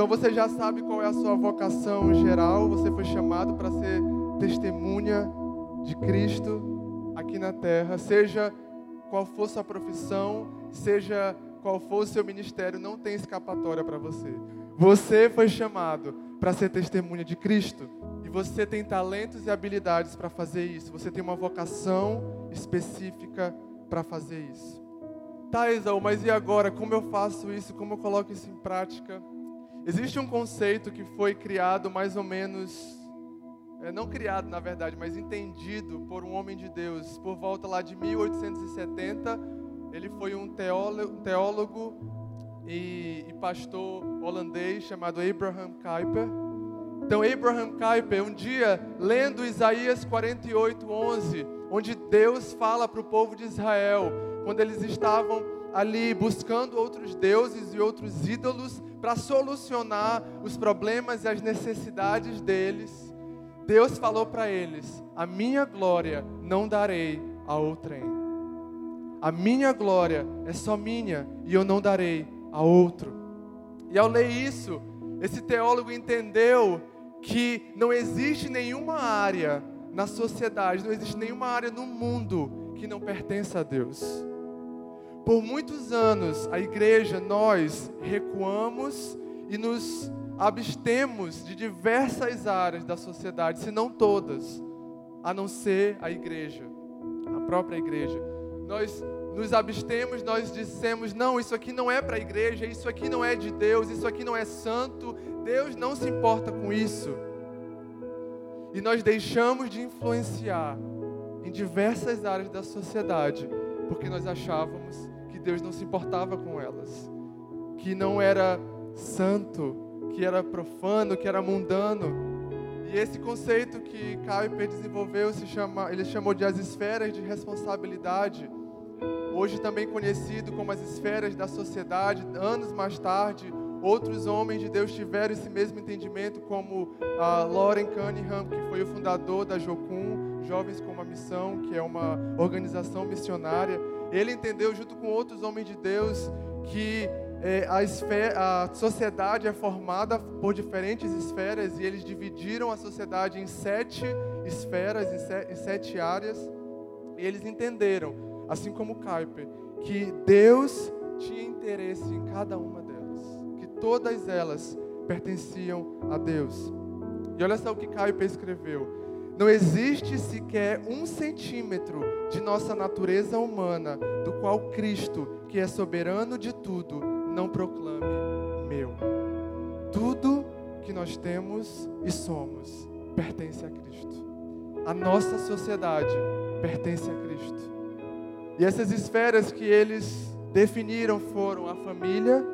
Então você já sabe qual é a sua vocação geral, você foi chamado para ser testemunha de Cristo aqui na terra, seja qual for sua profissão, seja qual for o seu ministério, não tem escapatória para você. Você foi chamado para ser testemunha de Cristo e você tem talentos e habilidades para fazer isso. Você tem uma vocação específica para fazer isso. Tá, Isaú, mas e agora? Como eu faço isso? Como eu coloco isso em prática? Existe um conceito que foi criado mais ou menos, é, não criado na verdade, mas entendido por um homem de Deus por volta lá de 1870. Ele foi um teólogo, e, e pastor holandês chamado Abraham Kuyper. Então, Abraham Kuyper, um dia, lendo Isaías 48, 11, onde Deus fala para o povo de Israel, quando eles estavam ali buscando outros deuses e outros ídolos para solucionar os problemas e as necessidades deles, Deus falou para eles: A minha glória não darei a outrem. A minha glória é só minha e eu não darei a outro. E ao ler isso, esse teólogo entendeu que não existe nenhuma área na sociedade, não existe nenhuma área no mundo que não pertença a Deus. Por muitos anos, a igreja, nós recuamos e nos abstemos de diversas áreas da sociedade, se não todas, a não ser a igreja, a própria igreja. Nós nos abstemos, nós dissemos: não, isso aqui não é para a igreja, isso aqui não é de Deus, isso aqui não é santo, Deus não se importa com isso. E nós deixamos de influenciar em diversas áreas da sociedade, porque nós achávamos que Deus não se importava com elas, que não era santo, que era profano, que era mundano. E esse conceito que Kuyper desenvolveu se chama, ele chamou de as esferas de responsabilidade hoje também conhecido como as esferas da sociedade. Anos mais tarde, outros homens de Deus tiveram esse mesmo entendimento, como a Lauren Cunningham, que foi o fundador da Jocum, Jovens com uma Missão, que é uma organização missionária. Ele entendeu, junto com outros homens de Deus, que é, a, esfera, a sociedade é formada por diferentes esferas e eles dividiram a sociedade em sete esferas, em, em sete áreas. E eles entenderam assim como Kuyper, que Deus tinha interesse em cada uma delas, que todas elas pertenciam a Deus. E olha só o que Kuyper escreveu. Não existe sequer um centímetro de nossa natureza humana do qual Cristo, que é soberano de tudo, não proclame meu. Tudo que nós temos e somos pertence a Cristo. A nossa sociedade pertence a Cristo. E essas esferas que eles definiram foram a família,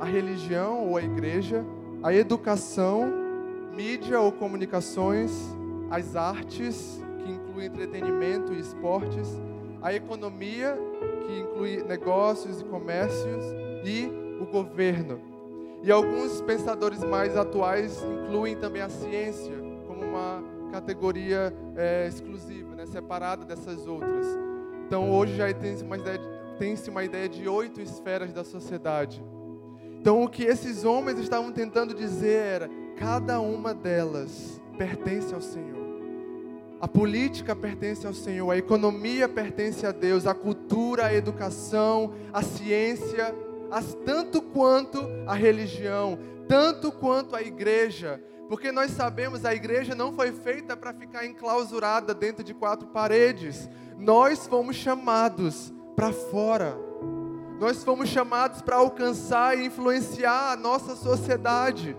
a religião ou a igreja, a educação, mídia ou comunicações, as artes, que inclui entretenimento e esportes, a economia, que inclui negócios e comércios, e o governo. E alguns pensadores mais atuais incluem também a ciência como uma categoria é, exclusiva, né, separada dessas outras. Então hoje já tem-se uma, ideia de, tem uma ideia de oito esferas da sociedade. Então o que esses homens estavam tentando dizer era: cada uma delas pertence ao Senhor. A política pertence ao Senhor, a economia pertence a Deus, a cultura, a educação, a ciência, as, tanto quanto a religião, tanto quanto a igreja, porque nós sabemos a igreja não foi feita para ficar enclausurada dentro de quatro paredes. Nós fomos chamados para fora. Nós fomos chamados para alcançar e influenciar a nossa sociedade.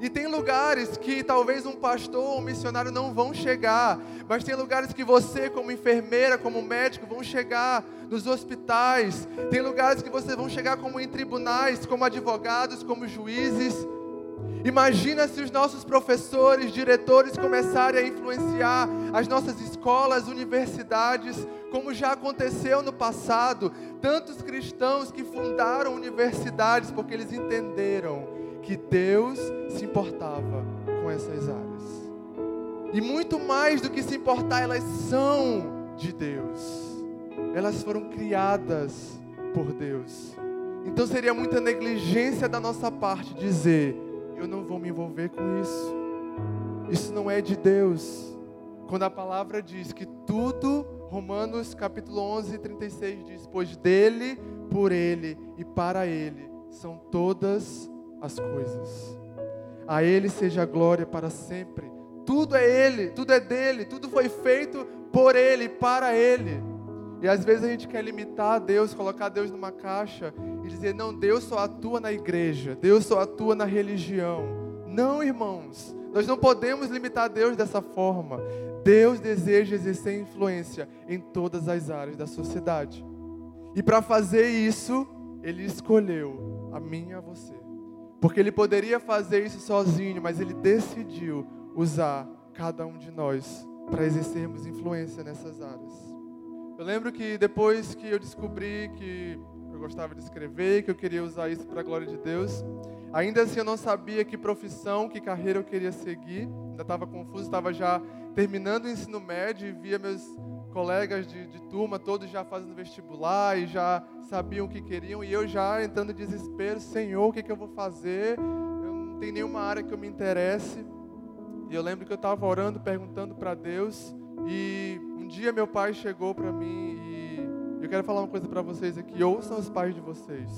E tem lugares que talvez um pastor ou um missionário não vão chegar, mas tem lugares que você, como enfermeira, como médico, vão chegar nos hospitais. Tem lugares que vocês vão chegar como em tribunais, como advogados, como juízes. Imagina se os nossos professores, diretores começarem a influenciar as nossas escolas, universidades, como já aconteceu no passado. Tantos cristãos que fundaram universidades porque eles entenderam que Deus se importava com essas áreas. E muito mais do que se importar, elas são de Deus. Elas foram criadas por Deus. Então seria muita negligência da nossa parte dizer eu não vou me envolver com isso. Isso não é de Deus. Quando a palavra diz que tudo, Romanos capítulo 11, 36 diz: Pois dele, por ele e para ele são todas as coisas. A ele seja a glória para sempre. Tudo é ele, tudo é dele, tudo foi feito por ele, para ele. E às vezes a gente quer limitar Deus, colocar Deus numa caixa e dizer: não, Deus só atua na igreja, Deus só atua na religião. Não, irmãos, nós não podemos limitar Deus dessa forma. Deus deseja exercer influência em todas as áreas da sociedade. E para fazer isso, Ele escolheu a mim e a você. Porque Ele poderia fazer isso sozinho, mas Ele decidiu usar cada um de nós para exercermos influência nessas áreas. Eu lembro que depois que eu descobri que eu gostava de escrever, que eu queria usar isso para a glória de Deus, ainda assim eu não sabia que profissão, que carreira eu queria seguir. Ainda estava confuso, estava já terminando o ensino médio e via meus colegas de, de, turma todos já fazendo vestibular e já sabiam o que queriam e eu já entrando em desespero, Senhor, o que, que eu vou fazer? Eu não tenho nenhuma área que eu me interesse. E eu lembro que eu estava orando, perguntando para Deus e um dia meu pai chegou para mim e eu quero falar uma coisa para vocês aqui. Ouçam os pais de vocês.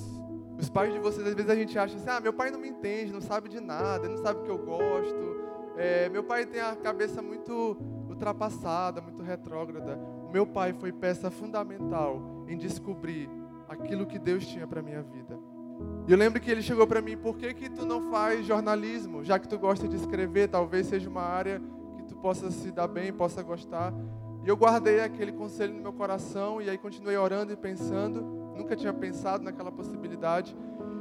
Os pais de vocês, às vezes a gente acha assim: ah, meu pai não me entende, não sabe de nada, ele não sabe o que eu gosto. É, meu pai tem a cabeça muito ultrapassada, muito retrógrada. O meu pai foi peça fundamental em descobrir aquilo que Deus tinha para minha vida. E eu lembro que ele chegou para mim: por que que tu não faz jornalismo? Já que tu gosta de escrever, talvez seja uma área que tu possa se dar bem, possa gostar. E eu guardei aquele conselho no meu coração e aí continuei orando e pensando. Nunca tinha pensado naquela possibilidade.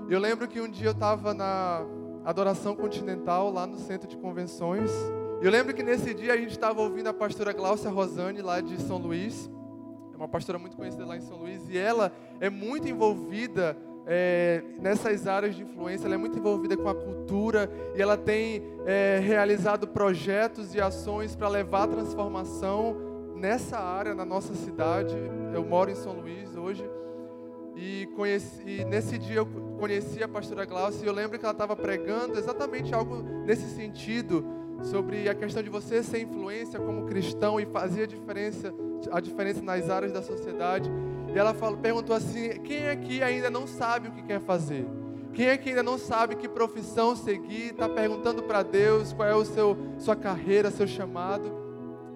Eu lembro que um dia eu estava na Adoração Continental, lá no centro de convenções. Eu lembro que nesse dia a gente estava ouvindo a pastora Glaucia Rosane, lá de São Luís. É uma pastora muito conhecida lá em São Luís. E ela é muito envolvida é, nessas áreas de influência, ela é muito envolvida com a cultura e ela tem é, realizado projetos e ações para levar transformação nessa área, na nossa cidade. Eu moro em São Luís hoje. E, conheci, e nesse dia eu conheci a pastora Glaucia e eu lembro que ela estava pregando exatamente algo nesse sentido, sobre a questão de você ser influência como cristão e fazer a diferença, a diferença nas áreas da sociedade. E ela falou, perguntou assim: quem aqui ainda não sabe o que quer fazer? Quem aqui ainda não sabe que profissão seguir? Está perguntando para Deus qual é o seu sua carreira, seu chamado?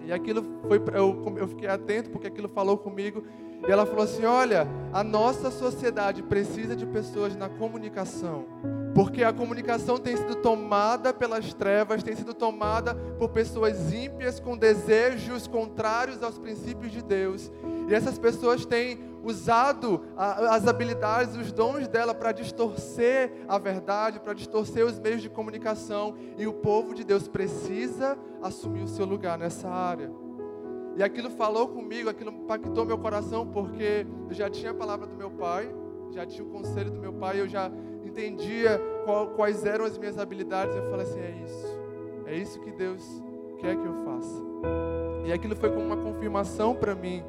E aquilo foi, eu, eu fiquei atento porque aquilo falou comigo. E ela falou assim: Olha, a nossa sociedade precisa de pessoas na comunicação. Porque a comunicação tem sido tomada pelas trevas, tem sido tomada por pessoas ímpias com desejos contrários aos princípios de Deus. E essas pessoas têm usado as habilidades, os dons dela para distorcer a verdade, para distorcer os meios de comunicação. E o povo de Deus precisa assumir o seu lugar nessa área. E aquilo falou comigo, aquilo impactou meu coração, porque eu já tinha a palavra do meu pai, já tinha o conselho do meu pai, eu já entendia qual, quais eram as minhas habilidades. Eu falei assim: é isso, é isso que Deus quer que eu faça. E aquilo foi como uma confirmação para mim.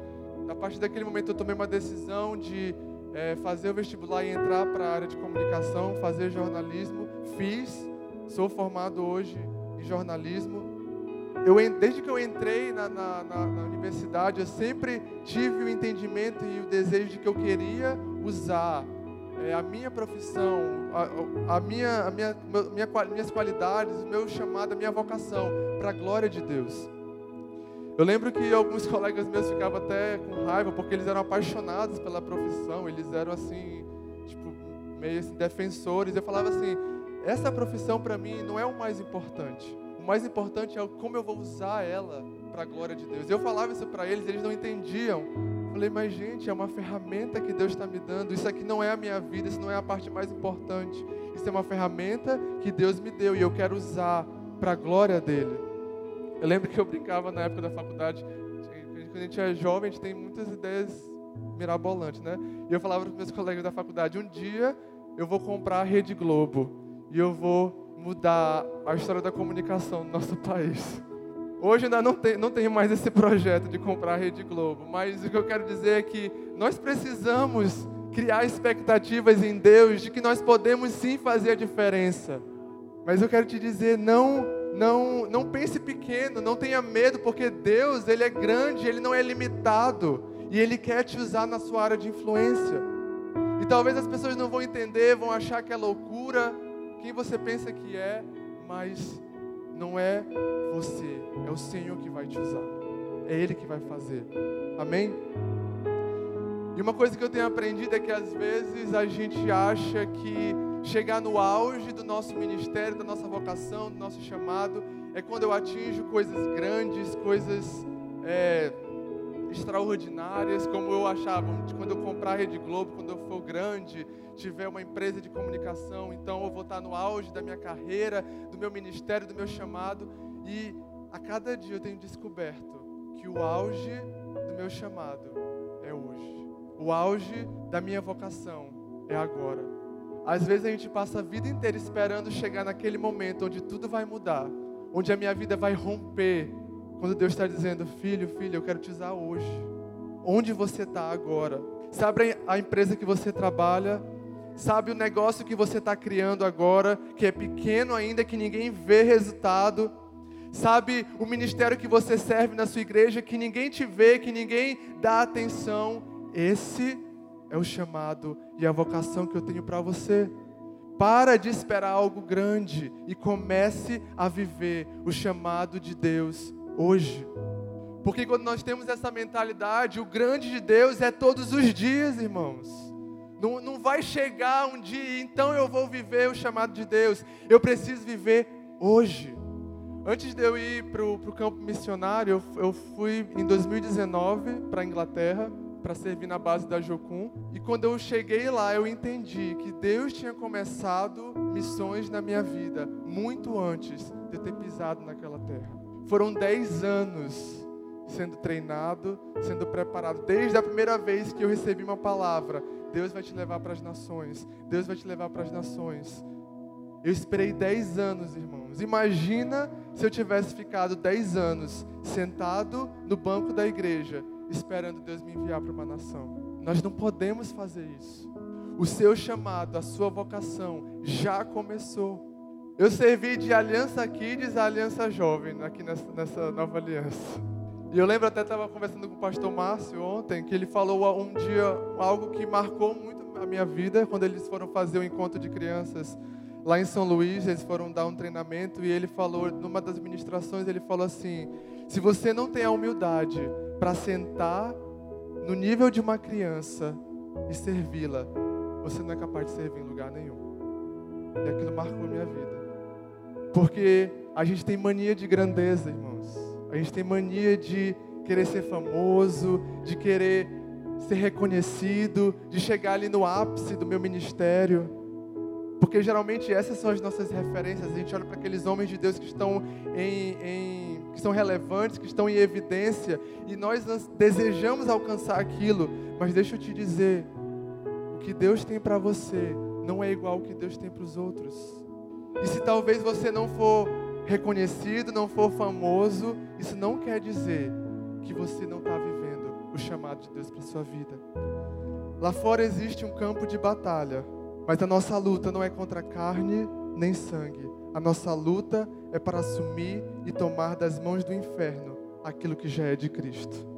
A partir daquele momento eu tomei uma decisão de é, fazer o vestibular e entrar para a área de comunicação, fazer jornalismo. Fiz, sou formado hoje em jornalismo eu, desde que eu entrei na, na, na, na, universidade, eu sempre tive o entendimento e o desejo de que eu queria usar é, a minha profissão, a, a, minha, a minha, minha, minhas qualidades, o meu chamado, a minha vocação para a glória de Deus. Eu lembro que alguns colegas meus ficavam até com raiva porque eles eram apaixonados pela profissão, eles eram assim, tipo, meio assim, defensores. Eu falava assim: essa profissão para mim não é o mais importante. O mais importante é como eu vou usar ela para a glória de Deus. Eu falava isso para eles, eles não entendiam. Falei, mas gente, é uma ferramenta que Deus está me dando. Isso aqui não é a minha vida, isso não é a parte mais importante. Isso é uma ferramenta que Deus me deu e eu quero usar para a glória dele. Eu lembro que eu brincava na época da faculdade, quando a gente é jovem, a gente tem muitas ideias mirabolantes, né? E eu falava para os meus colegas da faculdade: um dia eu vou comprar a Rede Globo e eu vou mudar a história da comunicação no nosso país. Hoje ainda não tem, não mais esse projeto de comprar a Rede Globo, mas o que eu quero dizer é que nós precisamos criar expectativas em Deus de que nós podemos sim fazer a diferença. Mas eu quero te dizer, não, não, não pense pequeno, não tenha medo, porque Deus, ele é grande, ele não é limitado e ele quer te usar na sua área de influência. E talvez as pessoas não vão entender, vão achar que é loucura, quem você pensa que é, mas não é você, é o Senhor que vai te usar. É Ele que vai fazer. Amém? E uma coisa que eu tenho aprendido é que às vezes a gente acha que chegar no auge do nosso ministério, da nossa vocação, do nosso chamado, é quando eu atinjo coisas grandes, coisas é, extraordinárias, como eu achava, quando eu comprar a Rede Globo, quando eu for grande, tiver uma empresa de comunicação, então eu vou estar no auge da minha carreira, do meu ministério, do meu chamado, e a cada dia eu tenho descoberto que o auge do meu chamado é hoje. O auge da minha vocação é agora. Às vezes a gente passa a vida inteira esperando chegar naquele momento onde tudo vai mudar, onde a minha vida vai romper, quando Deus está dizendo, filho, filho, eu quero te usar hoje. Onde você está agora? Sabe a empresa que você trabalha? Sabe o negócio que você está criando agora, que é pequeno ainda, que ninguém vê resultado? Sabe o ministério que você serve na sua igreja, que ninguém te vê, que ninguém dá atenção? Esse é o chamado e a vocação que eu tenho para você. Para de esperar algo grande e comece a viver o chamado de Deus hoje. Porque quando nós temos essa mentalidade, o grande de Deus é todos os dias, irmãos. Não, não vai chegar um dia, então eu vou viver o chamado de Deus. Eu preciso viver hoje. Antes de eu ir para o campo missionário, eu, eu fui em 2019 para a Inglaterra para servir na base da Jocum. E quando eu cheguei lá, eu entendi que Deus tinha começado missões na minha vida muito antes de eu ter pisado naquela terra. Foram dez anos sendo treinado, sendo preparado. Desde a primeira vez que eu recebi uma palavra, Deus vai te levar para as nações. Deus vai te levar para as nações. Eu esperei dez anos, irmãos. Imagina se eu tivesse ficado dez anos sentado no banco da igreja esperando Deus me enviar para uma nação. Nós não podemos fazer isso. O seu chamado, a sua vocação já começou. Eu servi de aliança Kids a aliança jovem aqui nessa, nessa nova aliança. E eu lembro até estava conversando com o pastor Márcio ontem, que ele falou um dia algo que marcou muito a minha vida, quando eles foram fazer o encontro de crianças lá em São Luís, eles foram dar um treinamento e ele falou, numa das ministrações, ele falou assim: se você não tem a humildade para sentar no nível de uma criança e servi-la, você não é capaz de servir em lugar nenhum. E aquilo marcou minha vida. Porque a gente tem mania de grandeza, irmãos. A gente tem mania de querer ser famoso, de querer ser reconhecido, de chegar ali no ápice do meu ministério. Porque geralmente essas são as nossas referências. A gente olha para aqueles homens de Deus que estão em, em que são relevantes, que estão em evidência, e nós desejamos alcançar aquilo, mas deixa eu te dizer, o que Deus tem para você não é igual ao que Deus tem para os outros. E se talvez você não for reconhecido, não for famoso, isso não quer dizer que você não está vivendo o chamado de Deus para sua vida. Lá fora existe um campo de batalha, mas a nossa luta não é contra carne nem sangue, a nossa luta é para assumir e tomar das mãos do inferno aquilo que já é de Cristo.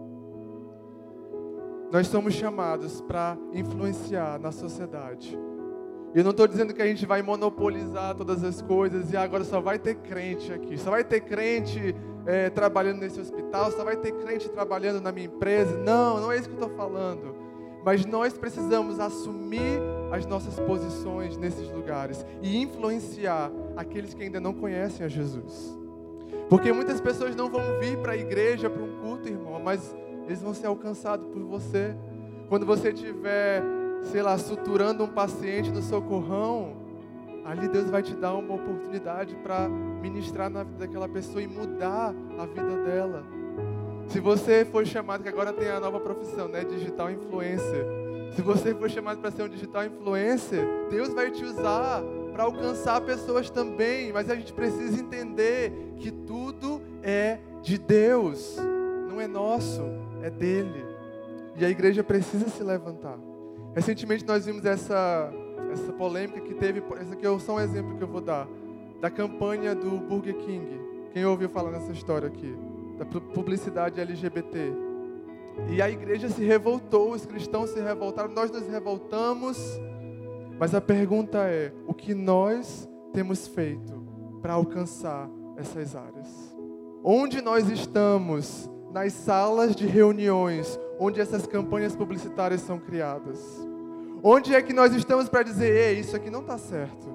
Nós somos chamados para influenciar na sociedade. Eu não estou dizendo que a gente vai monopolizar todas as coisas e agora só vai ter crente aqui, só vai ter crente é, trabalhando nesse hospital, só vai ter crente trabalhando na minha empresa. Não, não é isso que eu estou falando. Mas nós precisamos assumir as nossas posições nesses lugares e influenciar aqueles que ainda não conhecem a Jesus. Porque muitas pessoas não vão vir para a igreja, para um culto, irmão, mas eles vão ser alcançados por você. Quando você estiver, sei lá, suturando um paciente no socorrão, ali Deus vai te dar uma oportunidade para ministrar na vida daquela pessoa e mudar a vida dela. Se você foi chamado, que agora tem a nova profissão, né? Digital influencer. Se você for chamado para ser um digital influencer, Deus vai te usar para alcançar pessoas também, mas a gente precisa entender que tudo é de Deus, não é nosso, é dele. E a igreja precisa se levantar. Recentemente nós vimos essa essa polêmica que teve, esse aqui é só um exemplo que eu vou dar. da campanha do Burger King. Quem ouviu falar nessa história aqui? Da publicidade LGBT. E a igreja se revoltou, os cristãos se revoltaram, nós nos revoltamos. Mas a pergunta é: o que nós temos feito para alcançar essas áreas? Onde nós estamos nas salas de reuniões onde essas campanhas publicitárias são criadas? Onde é que nós estamos para dizer, ei, isso aqui não está certo?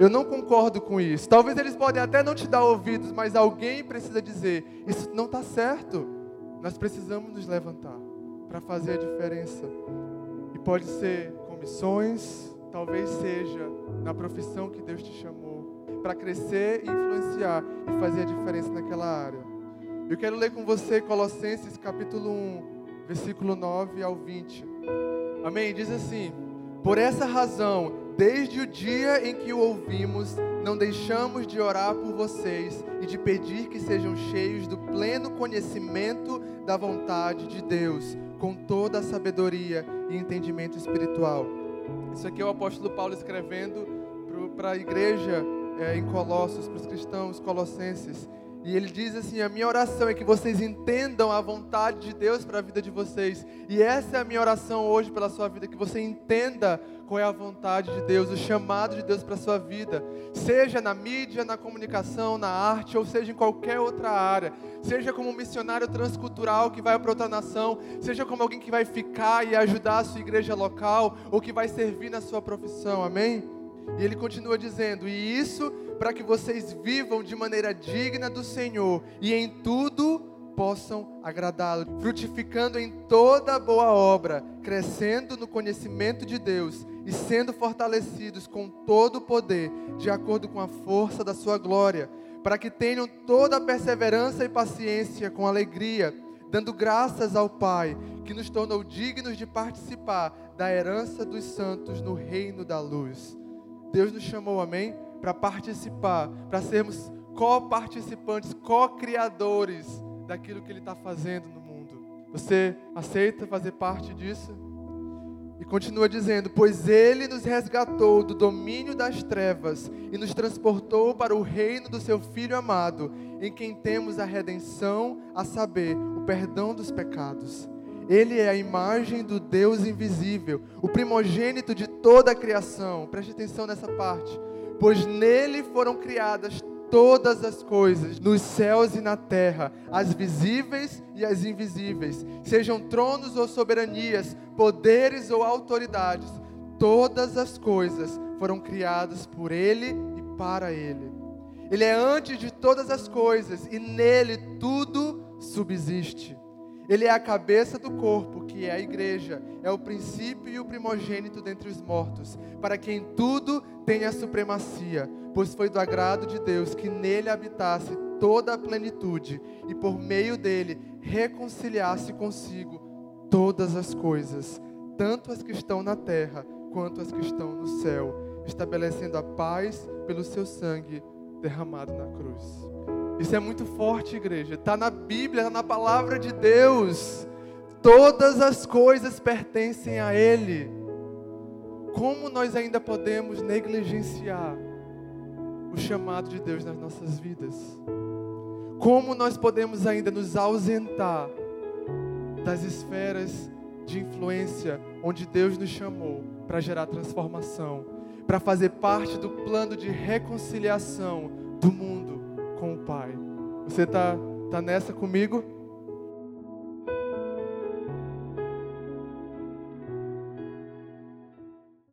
Eu não concordo com isso. Talvez eles podem até não te dar ouvidos, mas alguém precisa dizer, isso não está certo. Nós precisamos nos levantar para fazer a diferença. E pode ser com missões, talvez seja na profissão que Deus te chamou, para crescer, influenciar e fazer a diferença naquela área. Eu quero ler com você Colossenses capítulo 1, versículo 9 ao 20. Amém? Diz assim: Por essa razão, desde o dia em que o ouvimos, não deixamos de orar por vocês e de pedir que sejam cheios do pleno conhecimento da vontade de Deus, com toda a sabedoria e entendimento espiritual. Isso aqui é o apóstolo Paulo escrevendo para a igreja é, em Colossos, para os cristãos colossenses. E ele diz assim: A minha oração é que vocês entendam a vontade de Deus para a vida de vocês. E essa é a minha oração hoje pela sua vida: que você entenda qual é a vontade de Deus, o chamado de Deus para a sua vida. Seja na mídia, na comunicação, na arte, ou seja em qualquer outra área. Seja como um missionário transcultural que vai para outra nação. Seja como alguém que vai ficar e ajudar a sua igreja local, ou que vai servir na sua profissão. Amém? E ele continua dizendo: E isso para que vocês vivam de maneira digna do Senhor e em tudo possam agradá-lo, frutificando em toda boa obra, crescendo no conhecimento de Deus e sendo fortalecidos com todo o poder, de acordo com a força da sua glória, para que tenham toda a perseverança e paciência com alegria, dando graças ao Pai, que nos tornou dignos de participar da herança dos santos no reino da luz. Deus nos chamou, amém? Para participar, para sermos co-participantes, co-criadores daquilo que Ele está fazendo no mundo. Você aceita fazer parte disso? E continua dizendo: Pois Ele nos resgatou do domínio das trevas e nos transportou para o reino do Seu Filho amado, em quem temos a redenção, a saber, o perdão dos pecados. Ele é a imagem do Deus invisível, o primogênito de toda a criação. Preste atenção nessa parte pois nele foram criadas todas as coisas, nos céus e na terra, as visíveis e as invisíveis, sejam tronos ou soberanias, poderes ou autoridades, todas as coisas foram criadas por ele e para ele. Ele é antes de todas as coisas e nele tudo subsiste. Ele é a cabeça do corpo, que é a igreja, é o princípio e o primogênito dentre os mortos, para quem tudo tenha supremacia, pois foi do agrado de Deus que nele habitasse toda a plenitude e por meio dele reconciliasse consigo todas as coisas, tanto as que estão na terra quanto as que estão no céu, estabelecendo a paz pelo seu sangue derramado na cruz. Isso é muito forte, igreja. Está na Bíblia, está na palavra de Deus. Todas as coisas pertencem a Ele. Como nós ainda podemos negligenciar o chamado de Deus nas nossas vidas? Como nós podemos ainda nos ausentar das esferas de influência onde Deus nos chamou para gerar transformação, para fazer parte do plano de reconciliação do mundo? Com o Pai. Você está tá nessa comigo?